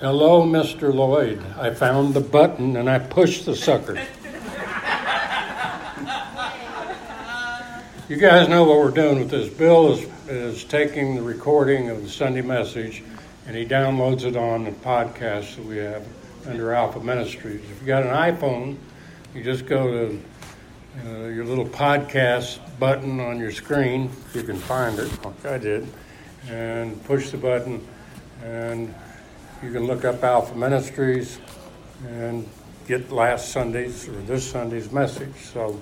Hello, Mr. Lloyd. I found the button and I pushed the sucker. you guys know what we're doing with this. Bill is, is taking the recording of the Sunday message and he downloads it on the podcast that we have under Alpha Ministries. If you got an iPhone, you just go to uh, your little podcast button on your screen, if you can find it, like I did, and push the button, and you can look up Alpha Ministries and get last Sunday's or this Sunday's message. So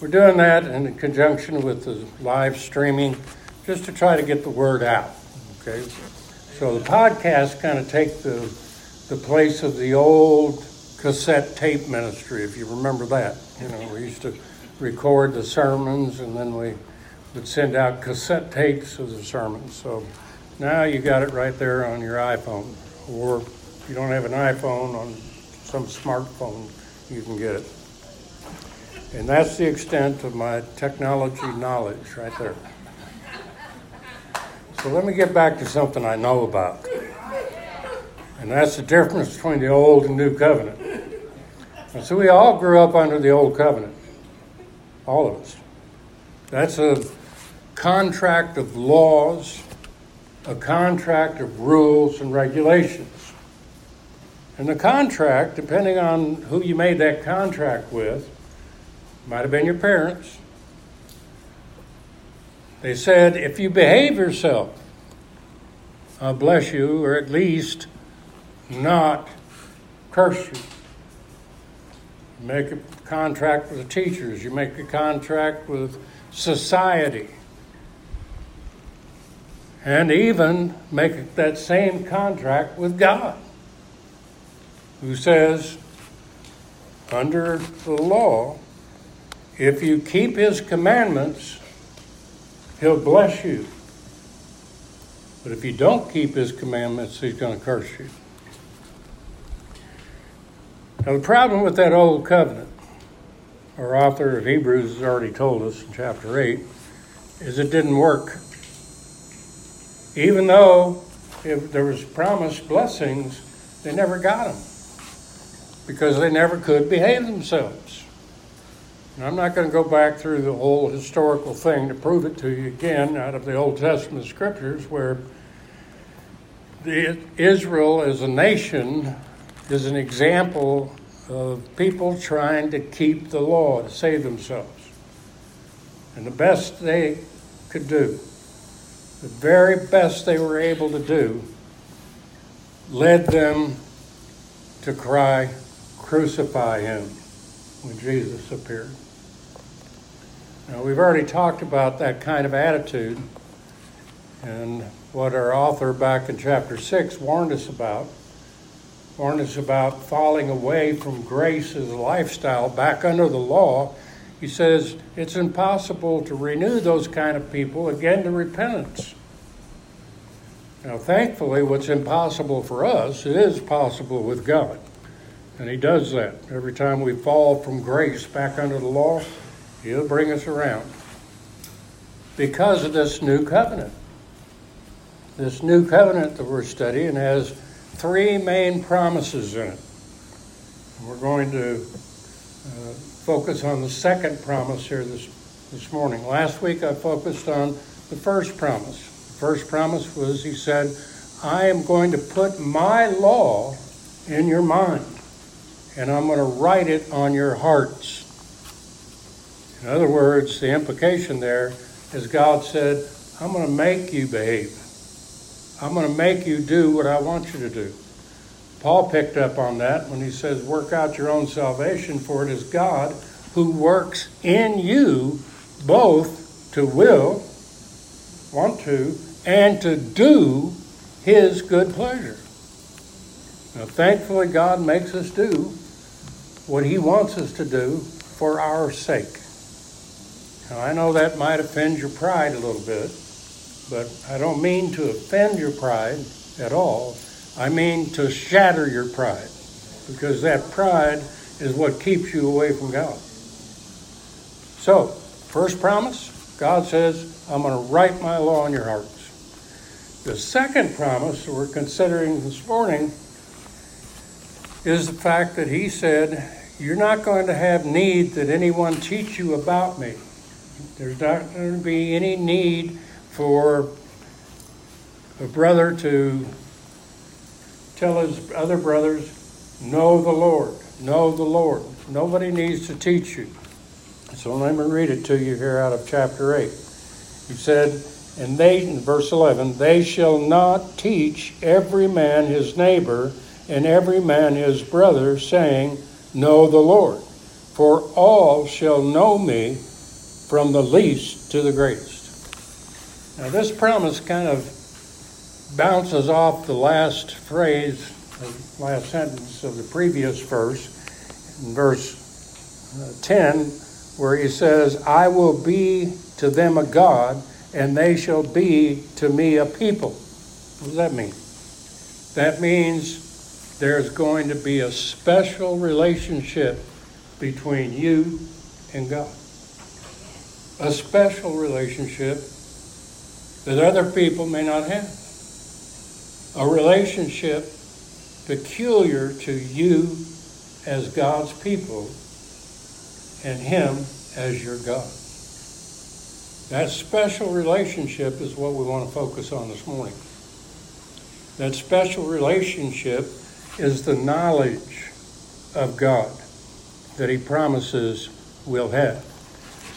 we're doing that in conjunction with the live streaming just to try to get the word out. Okay? So the podcast kind of take the the place of the old cassette tape ministry, if you remember that. You know, we used to record the sermons and then we would send out cassette tapes of the sermons. So now you got it right there on your iPhone. Or if you don't have an iPhone on some smartphone, you can get it. And that's the extent of my technology knowledge right there. So let me get back to something I know about. And that's the difference between the old and new covenant. And so we all grew up under the old covenant. All of us. That's a contract of laws, a contract of rules and regulations. And the contract, depending on who you made that contract with, might have been your parents. They said, if you behave yourself, I'll bless you, or at least not curse you. You make a contract with the teachers, you make a contract with society, and even make that same contract with God, who says, under the law, if you keep his commandments, he'll bless you. But if you don't keep his commandments, he's going to curse you. Now, the problem with that old covenant, our author of Hebrews has already told us in chapter 8, is it didn't work. Even though if there was promised blessings, they never got them because they never could behave themselves. And I'm not going to go back through the whole historical thing to prove it to you again out of the Old Testament scriptures where the, Israel as a nation is an example of people trying to keep the law to save themselves. And the best they could do, the very best they were able to do, led them to cry, Crucify him, when Jesus appeared. Now, we've already talked about that kind of attitude and what our author back in chapter 6 warned us about warned us about falling away from grace as a lifestyle back under the law. He says it's impossible to renew those kind of people again to repentance. Now, thankfully, what's impossible for us is possible with God. And He does that. Every time we fall from grace back under the law, He'll bring us around. Because of this new covenant. This new covenant that we're studying has three main promises in it. We're going to uh, focus on the second promise here this, this morning. Last week I focused on the first promise. First promise was He said, I am going to put my law in your mind, and I'm going to write it on your hearts. In other words, the implication there is God said, I'm going to make you behave. I'm going to make you do what I want you to do. Paul picked up on that when he says, Work out your own salvation, for it is God who works in you both to will, want to, and to do his good pleasure. Now, thankfully, God makes us do what he wants us to do for our sake. Now, I know that might offend your pride a little bit. But I don't mean to offend your pride at all. I mean to shatter your pride. Because that pride is what keeps you away from God. So, first promise God says, I'm going to write my law on your hearts. The second promise we're considering this morning is the fact that he said, You're not going to have need that anyone teach you about me. There's not going to be any need for a brother to tell his other brothers, Know the Lord, know the Lord. Nobody needs to teach you. So let me read it to you here out of chapter 8. He said, and they, in verse 11, they shall not teach every man his neighbor and every man his brother, saying, Know the Lord. For all shall know me from the least to the greatest. Now, this promise kind of bounces off the last phrase, the last sentence of the previous verse, in verse uh, 10, where he says, I will be to them a God, and they shall be to me a people. What does that mean? That means there's going to be a special relationship between you and God. A special relationship that other people may not have. A relationship peculiar to you as God's people and Him as your God. That special relationship is what we want to focus on this morning. That special relationship is the knowledge of God that He promises we'll have.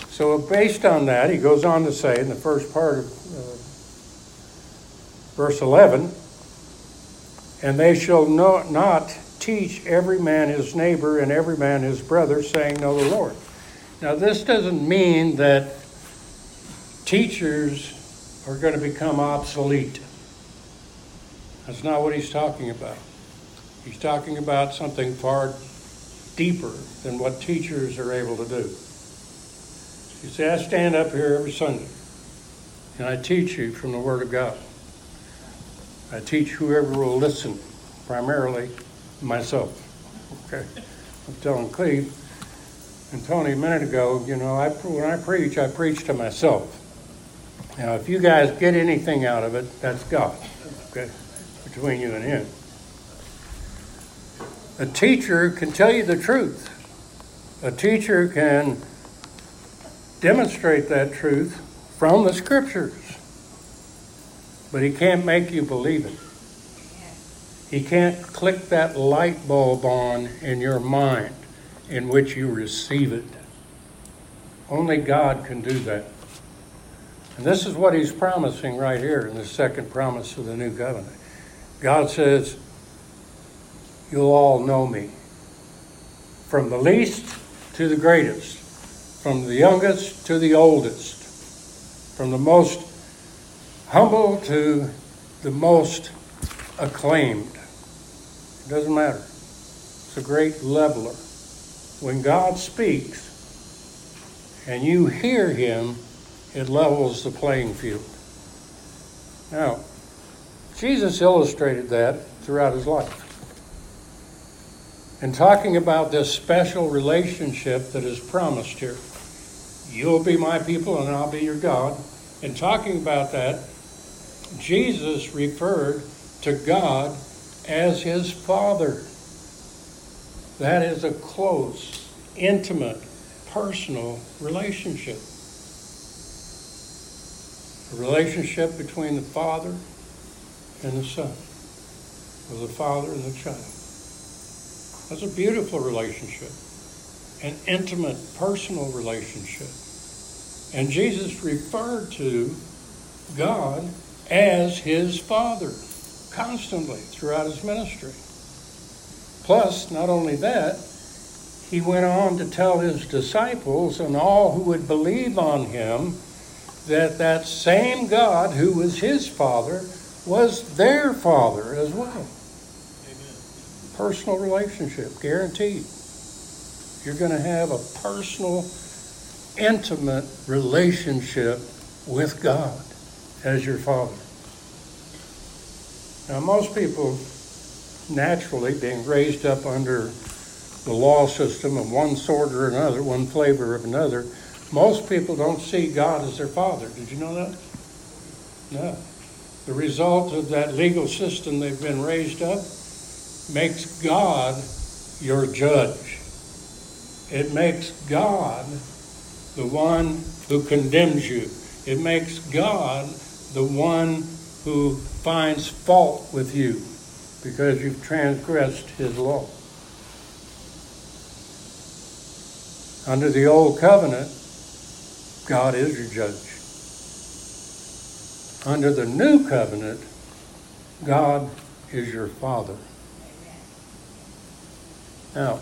So, based on that, he goes on to say in the first part of uh, verse 11, and they shall not teach every man his neighbor and every man his brother, saying, Know the Lord. Now, this doesn't mean that teachers are going to become obsolete. That's not what he's talking about. He's talking about something far deeper than what teachers are able to do. You see, I stand up here every Sunday and I teach you from the Word of God. I teach whoever will listen, primarily myself. Okay? I'm telling Cleve and Tony a minute ago, you know, I, when I preach, I preach to myself. Now, if you guys get anything out of it, that's God, okay, between you and Him. A teacher can tell you the truth. A teacher can demonstrate that truth from the scriptures, but he can't make you believe it. He can't click that light bulb on in your mind in which you receive it. Only God can do that. And this is what he's promising right here in the second promise of the new covenant. God says, You'll all know me. From the least to the greatest, from the youngest to the oldest, from the most humble to the most acclaimed. It doesn't matter. It's a great leveler when God speaks and you hear him, it levels the playing field. Now, Jesus illustrated that throughout his life. And talking about this special relationship that is promised here. You'll be my people and I'll be your God. And talking about that, Jesus referred to God as his Father. That is a close, intimate, personal relationship. A relationship between the Father and the Son, or the Father and the child. That's a beautiful relationship, an intimate, personal relationship. And Jesus referred to God as his Father constantly throughout his ministry. Plus, not only that, he went on to tell his disciples and all who would believe on him that that same God who was his father was their father as well. Amen. Personal relationship, guaranteed. You're going to have a personal, intimate relationship with God as your father. Now, most people naturally being raised up under the law system of one sort or another, one flavor of another, most people don't see God as their father. Did you know that? No. The result of that legal system they've been raised up makes God your judge. It makes God the one who condemns you. It makes God the one who finds fault with you because you've transgressed his law. Under the old covenant, God is your judge. Under the new covenant, God is your father. Now,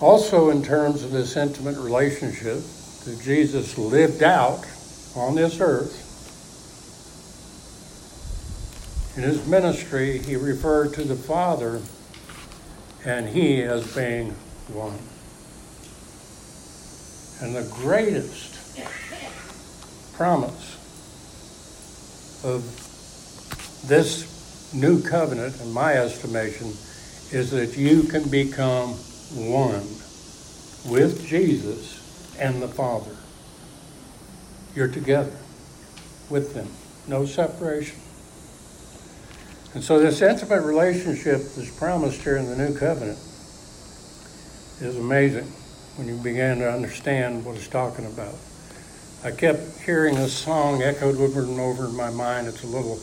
also in terms of this intimate relationship that Jesus lived out on this earth, in his ministry, he referred to the Father and he as being one. And the greatest promise of this new covenant, in my estimation, is that you can become one with Jesus and the Father. You're together with them, no separation. And so, this intimate relationship that's promised here in the new covenant is amazing when you began to understand what it's talking about. I kept hearing this song echoed over and over in my mind. It's a little,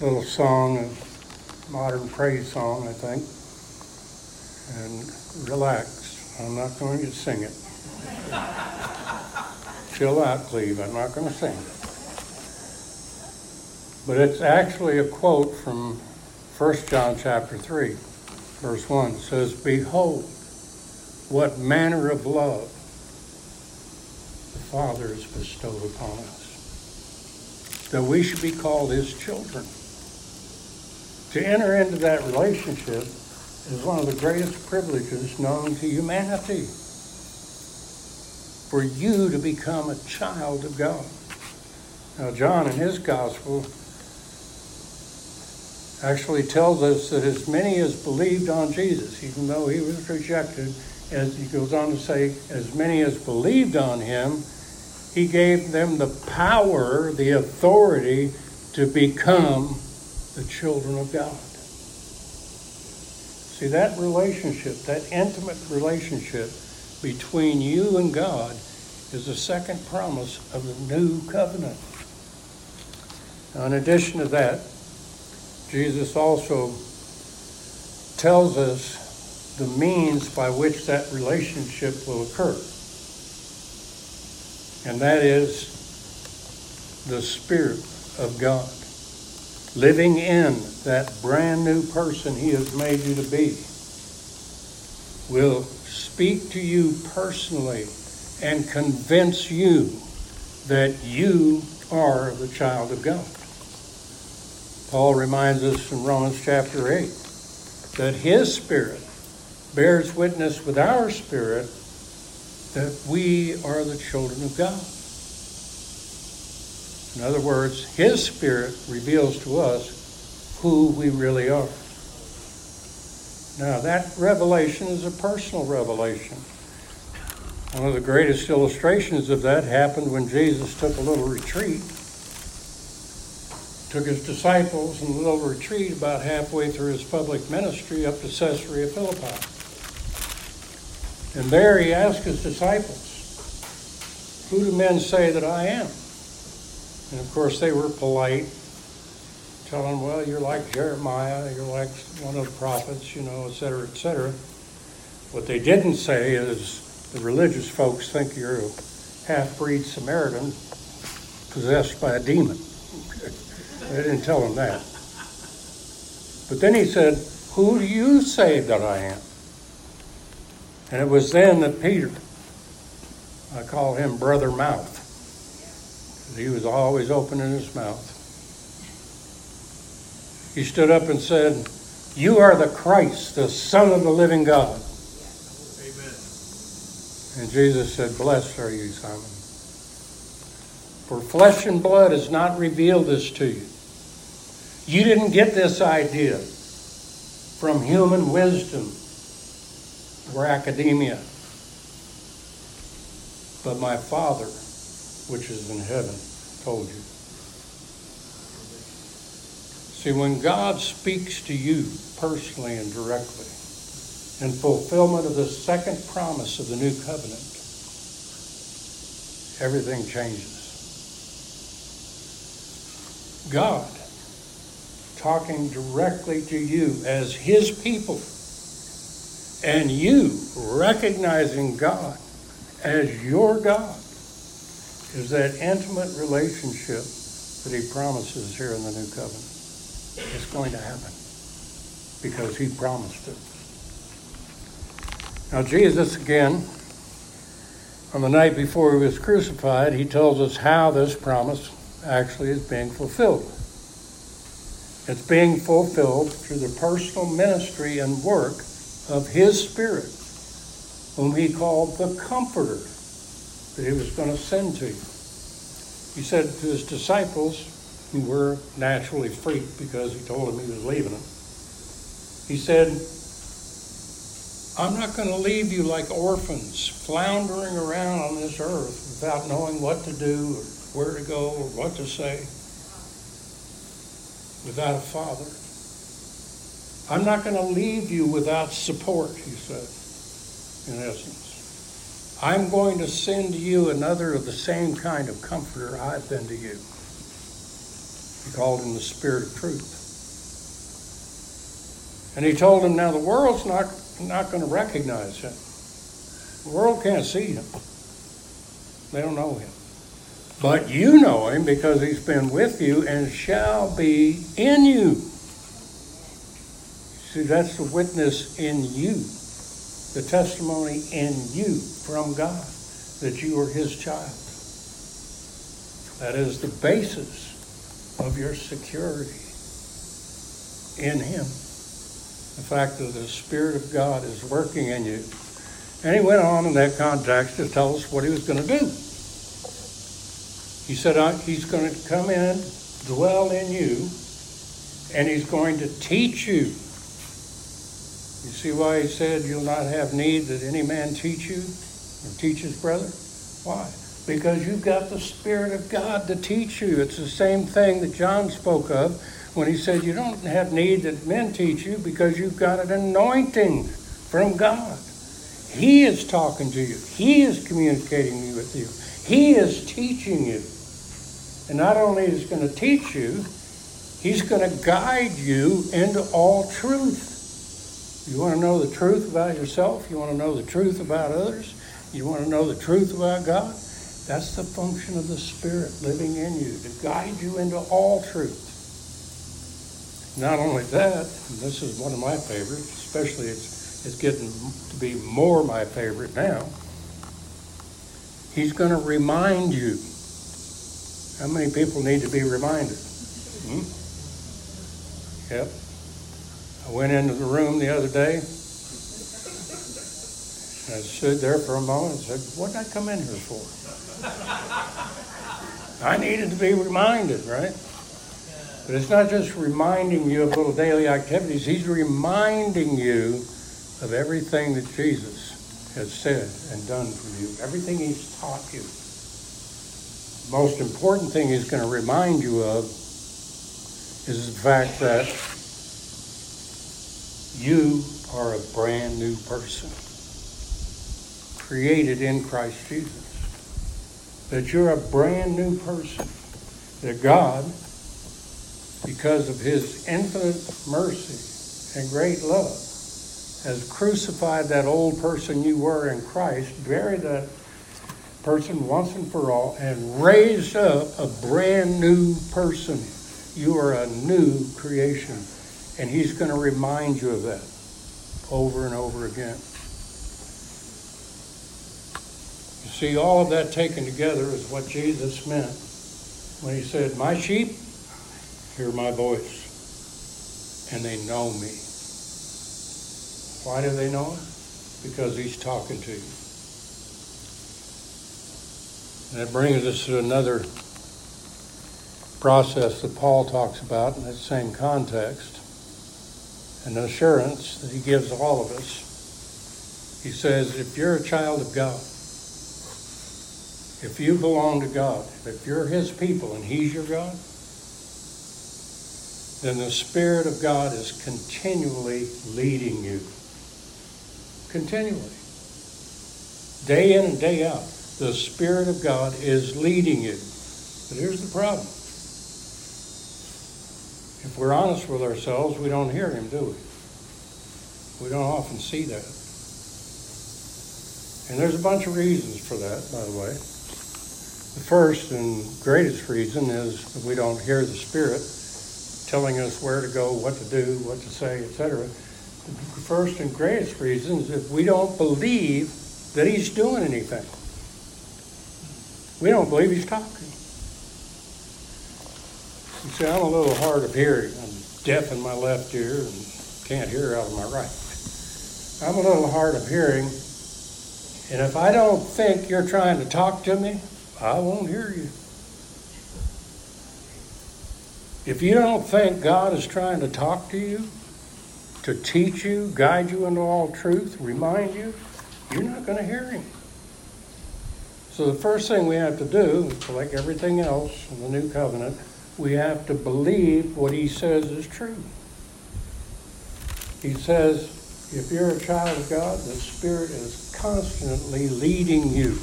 little song, a modern praise song, I think. And relax, I'm not going to sing it. Chill out, Cleve. I'm not going to sing it. But it's actually a quote from 1 John chapter 3, verse 1. It says, Behold, what manner of love the Father has bestowed upon us, that we should be called his children. To enter into that relationship is one of the greatest privileges known to humanity. For you to become a child of God. Now, John in his gospel actually tells us that as many as believed on Jesus, even though he was rejected, as he goes on to say, as many as believed on him, he gave them the power, the authority to become the children of God. See, that relationship, that intimate relationship between you and God, is the second promise of the new covenant. Now, in addition to that, Jesus also tells us the means by which that relationship will occur. And that is the Spirit of God living in that brand new person He has made you to be will speak to you personally and convince you that you are the child of God. Paul reminds us in Romans chapter 8 that his spirit bears witness with our spirit that we are the children of God. In other words, his spirit reveals to us who we really are. Now, that revelation is a personal revelation. One of the greatest illustrations of that happened when Jesus took a little retreat took his disciples in a little retreat about halfway through his public ministry up to Caesarea Philippi. And there he asked his disciples, Who do men say that I am? And of course, they were polite, telling, Well, you're like Jeremiah, you're like one of the prophets, you know, et cetera, et cetera. What they didn't say is the religious folks think you're a half breed Samaritan possessed by a demon. They didn't tell him that. But then he said, Who do you say that I am? And it was then that Peter, I call him Brother Mouth, he was always opening his mouth. He stood up and said, You are the Christ, the Son of the living God. Amen. And Jesus said, Blessed are you, Simon. For flesh and blood has not revealed this to you you didn't get this idea from human wisdom or academia, but my Father, which is in heaven, told you. See, when God speaks to you personally and directly, in fulfillment of the second promise of the new covenant, everything changes. God talking directly to you as His people, and you recognizing God as your God, is that intimate relationship that He promises here in the new covenant. It's going to happen because He promised it. Now, Jesus, again, on the night before he was crucified, he tells us how this promise actually is being fulfilled. It's being fulfilled through the personal ministry and work of his Spirit, whom he called the Comforter that he was going to send to you. He said to his disciples, who were naturally freaked because he told them he was leaving them, he said, I'm not going to leave you like orphans, floundering around on this earth without knowing what to do or where to go or what to say, without a father. I'm not going to leave you without support, he said, in essence. I'm going to send you another of the same kind of comforter I've been to you. He called him the Spirit of Truth. And he told him, now the world's not not going to recognize him. The world can't see him. They don't know him. But you know him because he's been with you and shall be in you. See, that's the witness in you, the testimony in you from God that you are his child. That is the basis of your security in him the fact that the Spirit of God is working in you. And he went on in that context to tell us what he was going to do. He said he's going to come in, dwell in you, and he's going to teach you. You see why he said you'll not have need that any man teach you or teach his brother? Why? Because you've got the Spirit of God to teach you. It's the same thing that John spoke of when he said, You don't have need that men teach you because you've got an anointing from God. He is talking to you, He is communicating with you, He is teaching you. And not only is He going to teach you, He's going to guide you into all truth. You want to know the truth about yourself? You want to know the truth about others? You want to know the truth about God? That's the function of the Spirit living in you, to guide you into all truth. Not only that, this is one of my favorites, especially it's, it's getting to be more my favorite now. He's going to remind you. How many people need to be reminded? Hmm? Yep. I went into the room the other day. I stood there for a moment and said, What did I come in here for? I needed to be reminded, right? But it's not just reminding you of little daily activities, he's reminding you of everything that Jesus has said and done for you, everything he's taught you. The most important thing he's going to remind you of is the fact that you are a brand new person, created in Christ Jesus. That you're a brand new person, that God because of his infinite mercy and great love, has crucified that old person you were in Christ, buried that person once and for all, and raised up a brand new person. You are a new creation. And he's going to remind you of that over and over again. You see, all of that taken together is what Jesus meant when he said, My sheep hear my voice and they know me. Why do they know it? Because he's talking to you. And that brings us to another process that Paul talks about in that same context an assurance that he gives all of us. He says, if you're a child of God, if you belong to God, if you're his people and he's your God, then the Spirit of God is continually leading you. continually. Day in and day out, the Spirit of God is leading you. But here's the problem. If we're honest with ourselves, we don't hear Him, do we? We don't often see that. And there's a bunch of reasons for that, by the way. The first and greatest reason is that we don't hear the Spirit telling us where to go, what to do, what to say, etc. The first and greatest reason is if we don't believe that He's doing anything. We don't believe He's talking. You see, I'm a little hard of hearing. I'm deaf in my left ear and can't hear out of my right. I'm a little hard of hearing, and if I don't think you're trying to talk to me, I won't hear you. If you don't think God is trying to talk to you, to teach you, guide you into all truth, remind you, you're not going to hear Him. So the first thing we have to do, like everything else in the new covenant, we have to believe what he says is true. He says, if you're a child of God, the Spirit is constantly leading you.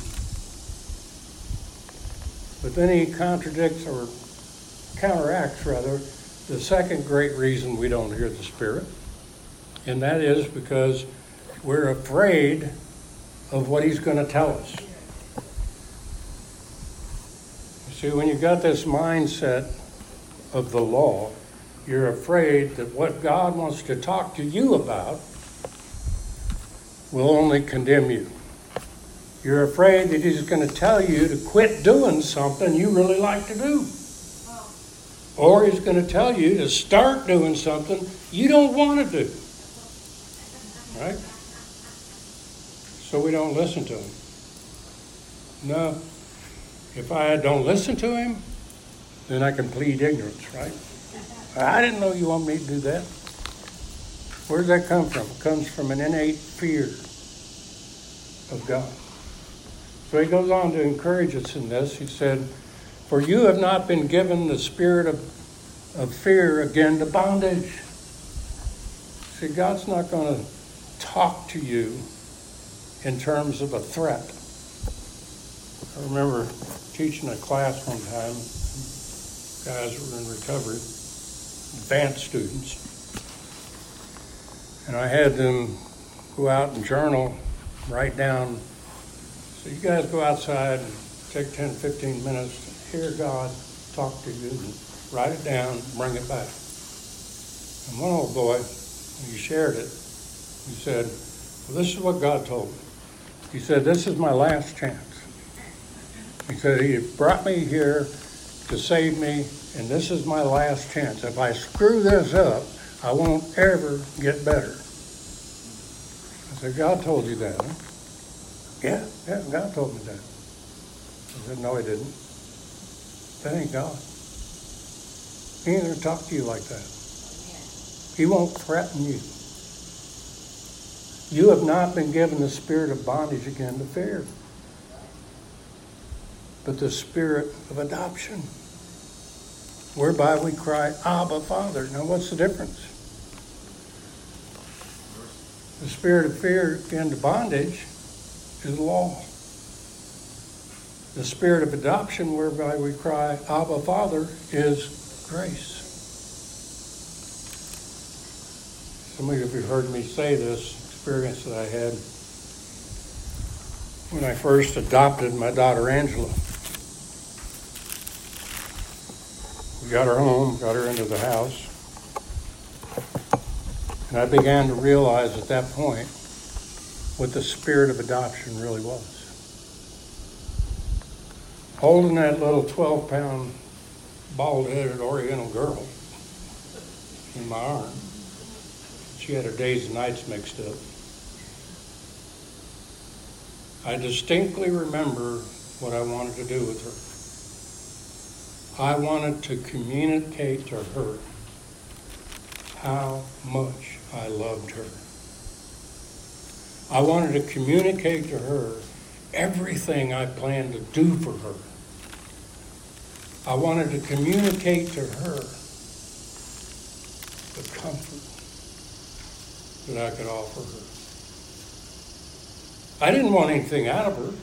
But then he contradicts or counteracts, rather, the second great reason we don't hear the Spirit, and that is because we're afraid of what he's going to tell us. See, when you've got this mindset of the law, you're afraid that what God wants to talk to you about will only condemn you. You're afraid that He's going to tell you to quit doing something you really like to do. Or He's going to tell you to start doing something you don't want to do. Right? So we don't listen to Him. No. If I don't listen to Him, then I can plead ignorance, right? I didn't know you want me to do that. Where does that come from? It comes from an innate fear of God. So he goes on to encourage us in this. He said, For you have not been given the spirit of, of fear again to bondage. See, God's not going to talk to you in terms of a threat. I remember teaching a class one time guys were in recovery, advanced students. And I had them go out and journal, write down. So you guys go outside and take 10, 15 minutes hear God talk to you and write it down, bring it back. And one old boy, when he shared it, he said, well, this is what God told me. He said, this is my last chance. He said, he brought me here to save me, and this is my last chance. If I screw this up, I won't ever get better. I said, God told you that, huh? Yeah, yeah, God told me that. I said, no, he didn't. That ain't God. He ain't to talk to you like that. He won't threaten you. You have not been given the spirit of bondage again to fear but the spirit of adoption, whereby we cry, Abba, Father. Now, what's the difference? The spirit of fear into bondage is law. The spirit of adoption, whereby we cry, Abba, Father, is grace. Some of you have heard me say this experience that I had when I first adopted my daughter Angela. We got her home, got her into the house. And I began to realize at that point what the spirit of adoption really was. Holding that little 12 pound, bald headed Oriental girl in my arm. She had her days and nights mixed up. I distinctly remember what I wanted to do with her. I wanted to communicate to her how much I loved her. I wanted to communicate to her everything I planned to do for her. I wanted to communicate to her the comfort that I could offer her. I didn't want anything out of her.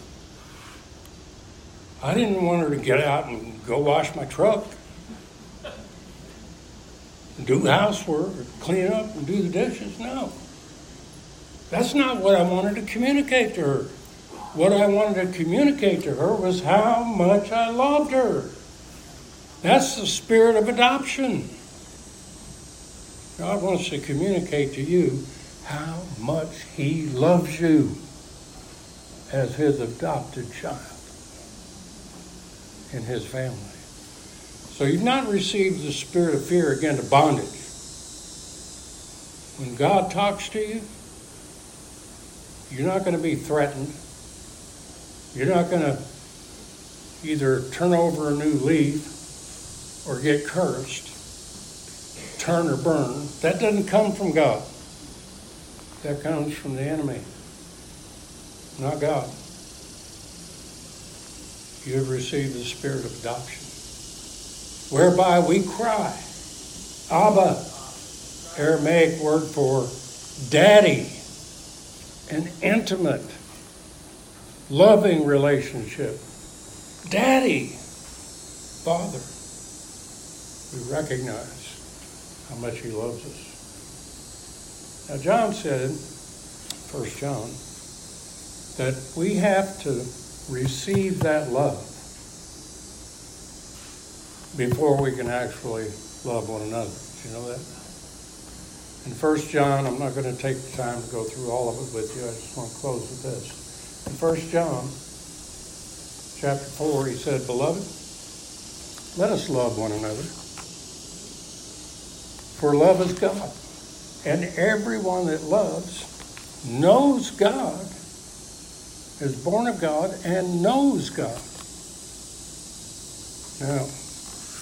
I didn't want her to get out and go wash my truck, do housework, or clean up and do the dishes. No. That's not what I wanted to communicate to her. What I wanted to communicate to her was how much I loved her. That's the spirit of adoption. God wants to communicate to you how much He loves you as His adopted child in His family. So you've not received the spirit of fear again to bondage. When God talks to you, you're not going to be threatened. You're not going to either turn over a new leaf or get cursed, turn or burn. That doesn't come from God. That comes from the enemy, not God. You have received the spirit of adoption, whereby we cry, Abba, Aramaic word for daddy an intimate, loving relationship. Daddy, Father, we recognize how much He loves us. Now, John said, First John, that we have to receive that love before we can actually love one another. Do you know that? In 1 John, I'm not going to take the time to go through all of it with you. I just want to close with this. In 1 John, chapter 4, he said, Beloved, let us love one another. For love is God. And everyone that loves knows God, is born of God, and knows God. Now,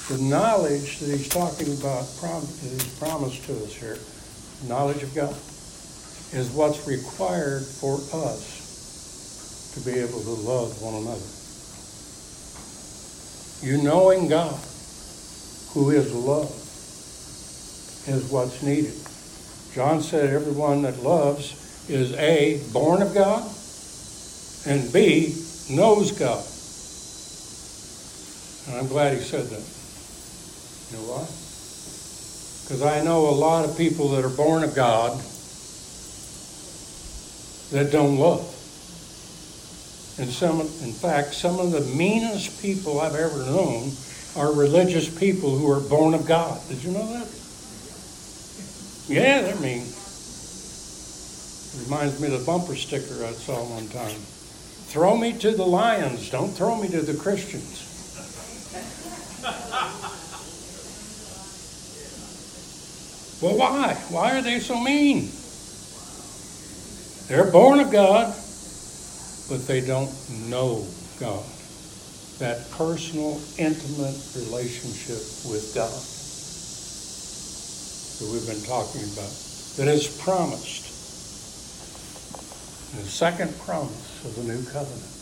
the knowledge that he's talking about, that he's promised to us here, knowledge of God, is what's required for us to be able to love one another. You knowing God, who is love, is what's needed. John said everyone that loves is A, born of God, and B, knows God. And I'm glad he said that. You know why? Because I know a lot of people that are born of God that don't love. And some, in fact, some of the meanest people I've ever known are religious people who are born of God. Did you know that? Yeah, they're mean. Reminds me of the bumper sticker I saw one time. Throw me to the lions, don't throw me to the Christians. Well, why? Why are they so mean? They're born of God, but they don't know God. That personal, intimate relationship with God that we've been talking about, that is promised. the second promise of the new covenant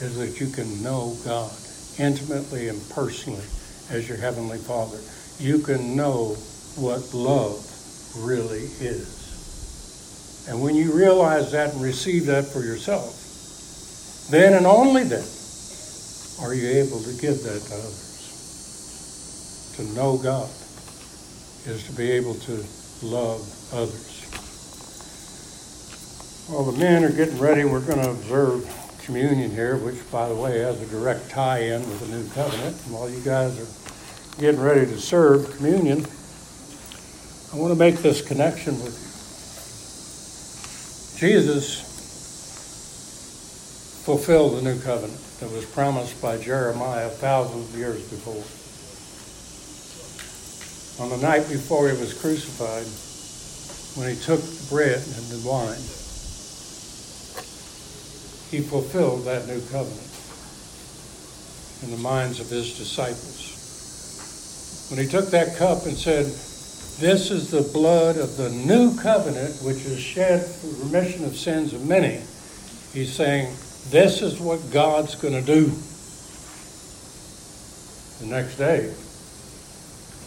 is that you can know God intimately and personally as your Heavenly Father you can know what love really is. And when you realize that and receive that for yourself, then and only then are you able to give that to others. To know God is to be able to love others. Well, the men are getting ready. We're going to observe communion here, which, by the way, has a direct tie in with the new covenant. And while you guys are getting ready to serve communion, I want to make this connection with you. Jesus fulfilled the new covenant that was promised by Jeremiah thousands of years before. On the night before he was crucified, when he took the bread and the wine, he fulfilled that new covenant in the minds of his disciples when he took that cup and said, This is the blood of the new covenant, which is shed for the remission of sins of many, he's saying, This is what God's going to do. The next day,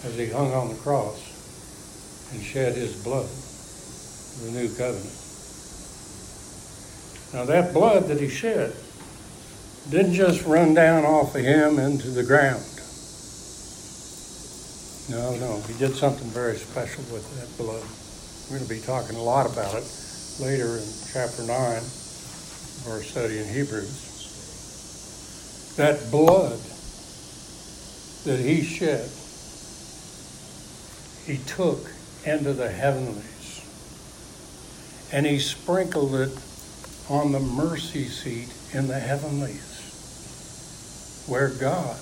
as he hung on the cross and shed his blood, the new covenant. Now, that blood that he shed didn't just run down off of him into the ground. No, no, he did something very special with that blood. We're going to be talking a lot about it later in chapter 9 of our study in Hebrews. That blood that he shed, he took into the heavenlies and he sprinkled it on the mercy seat in the heavenlies where God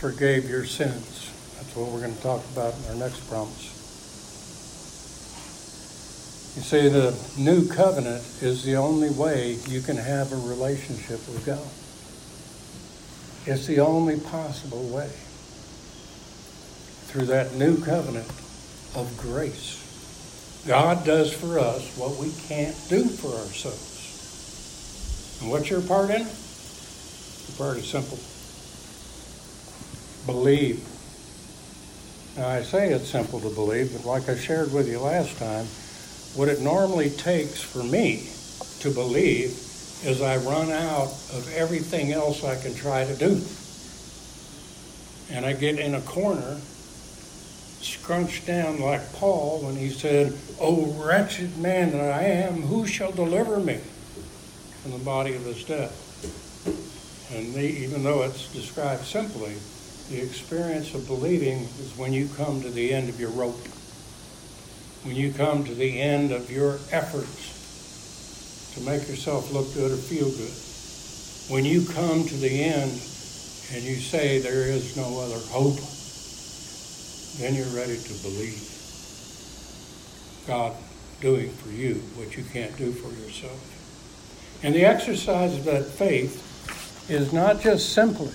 forgave your sins. That's what we're going to talk about in our next promise. You see, the new covenant is the only way you can have a relationship with God. It's the only possible way. Through that new covenant of grace. God does for us what we can't do for ourselves. And what's your part in it? Your part is simple believe. Now, I say it's simple to believe, but like I shared with you last time, what it normally takes for me to believe is I run out of everything else I can try to do. And I get in a corner, scrunched down like Paul when he said, O wretched man that I am, who shall deliver me from the body of this death? And even though it's described simply, the experience of believing is when you come to the end of your rope, when you come to the end of your efforts to make yourself look good or feel good, when you come to the end and you say there is no other hope, then you're ready to believe God doing for you what you can't do for yourself. And the exercise of that faith is not just simply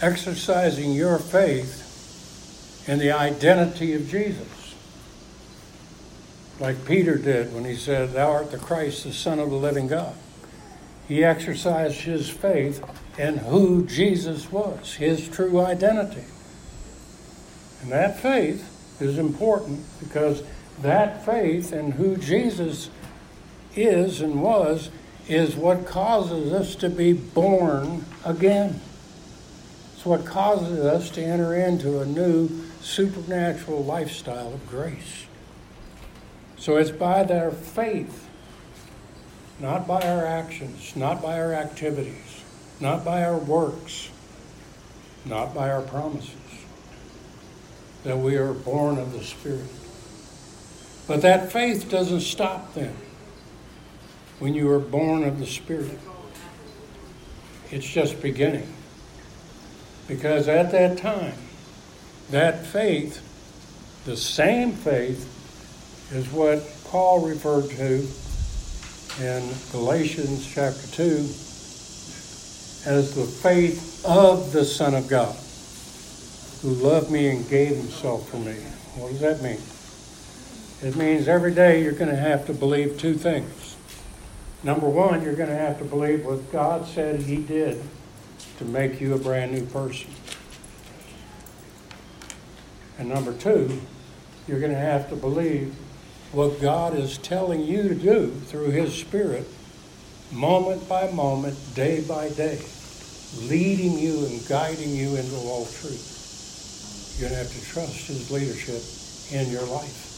exercising your faith in the identity of Jesus. Like Peter did when he said, Thou art the Christ, the Son of the living God. He exercised his faith in who Jesus was, his true identity. And that faith is important because that faith in who Jesus is and was is what causes us to be born again. It's what causes us to enter into a new supernatural lifestyle of grace. So it's by their faith, not by our actions, not by our activities, not by our works, not by our promises, that we are born of the Spirit. But that faith doesn't stop then when you are born of the Spirit. It's just beginning. Because at that time, that faith, the same faith, is what Paul referred to in Galatians chapter 2 as the faith of the Son of God, who loved me and gave himself for me. What does that mean? It means every day you're going to have to believe two things. Number one, you're going to have to believe what God said he did to make you a brand new person. And number two, you're going to have to believe what God is telling you to do through His Spirit, moment by moment, day by day, leading you and guiding you into all truth. You're going to have to trust His leadership in your life.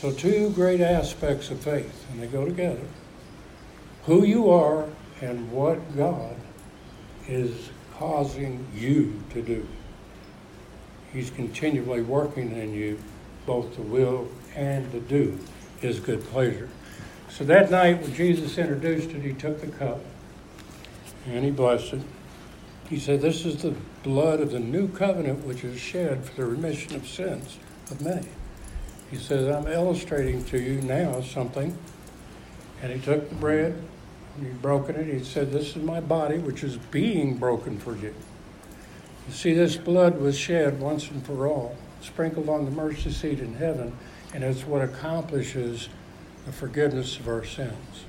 So, two great aspects of faith, and they go together who you are and what God is causing you to do. He's continually working in you both to will and to do his good pleasure. So that night when Jesus introduced it, he took the cup and he blessed it. He said, This is the blood of the new covenant which is shed for the remission of sins of many. He says, I'm illustrating to you now something. And he took the bread He'd broken it. He said, This is my body, which is being broken for you. You see, this blood was shed once and for all, sprinkled on the mercy seat in heaven, and it's what accomplishes the forgiveness of our sins.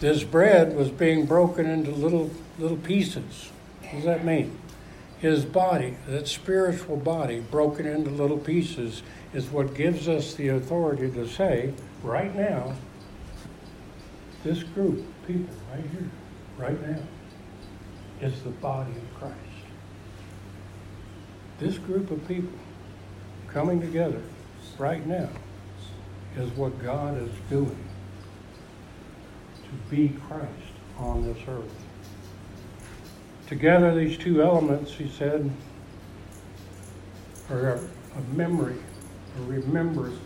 This bread was being broken into little little pieces. What does that mean? His body, that spiritual body, broken into little pieces, is what gives us the authority to say, right now, This group of people right here, right now, is the body of Christ. This group of people coming together right now is what God is doing to be Christ on this earth. Together, these two elements, he said, are a memory, a remembrance.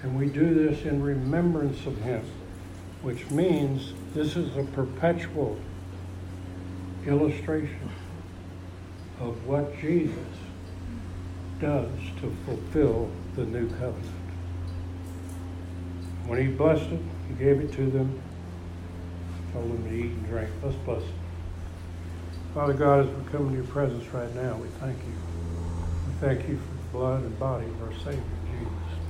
And we do this in remembrance of him, which means this is a perpetual illustration of what Jesus does to fulfill the new covenant. When he blessed it, he gave it to them, told them to eat and drink. Let's bless it. Father God, as we come into your presence right now, we thank you. We thank you for the blood and body of our Savior, Jesus.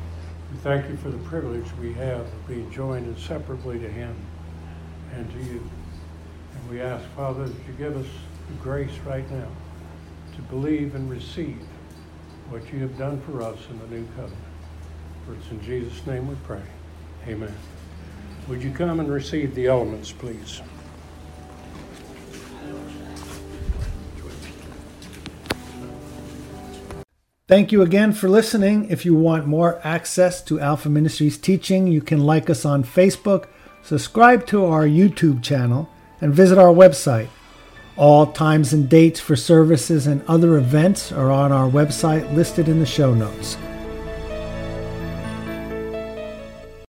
We thank you for the privilege we have of being joined inseparably to him and to you. And we ask, Father, that you give us the grace right now to believe and receive what you have done for us in the new covenant. For it's in Jesus' name we pray. Amen. Would you come and receive the elements, please? Thank you again for listening. If you want more access to Alpha Ministries teaching, you can like us on Facebook, subscribe to our YouTube channel, and visit our website. All times and dates for services and other events are on our website listed in the show notes.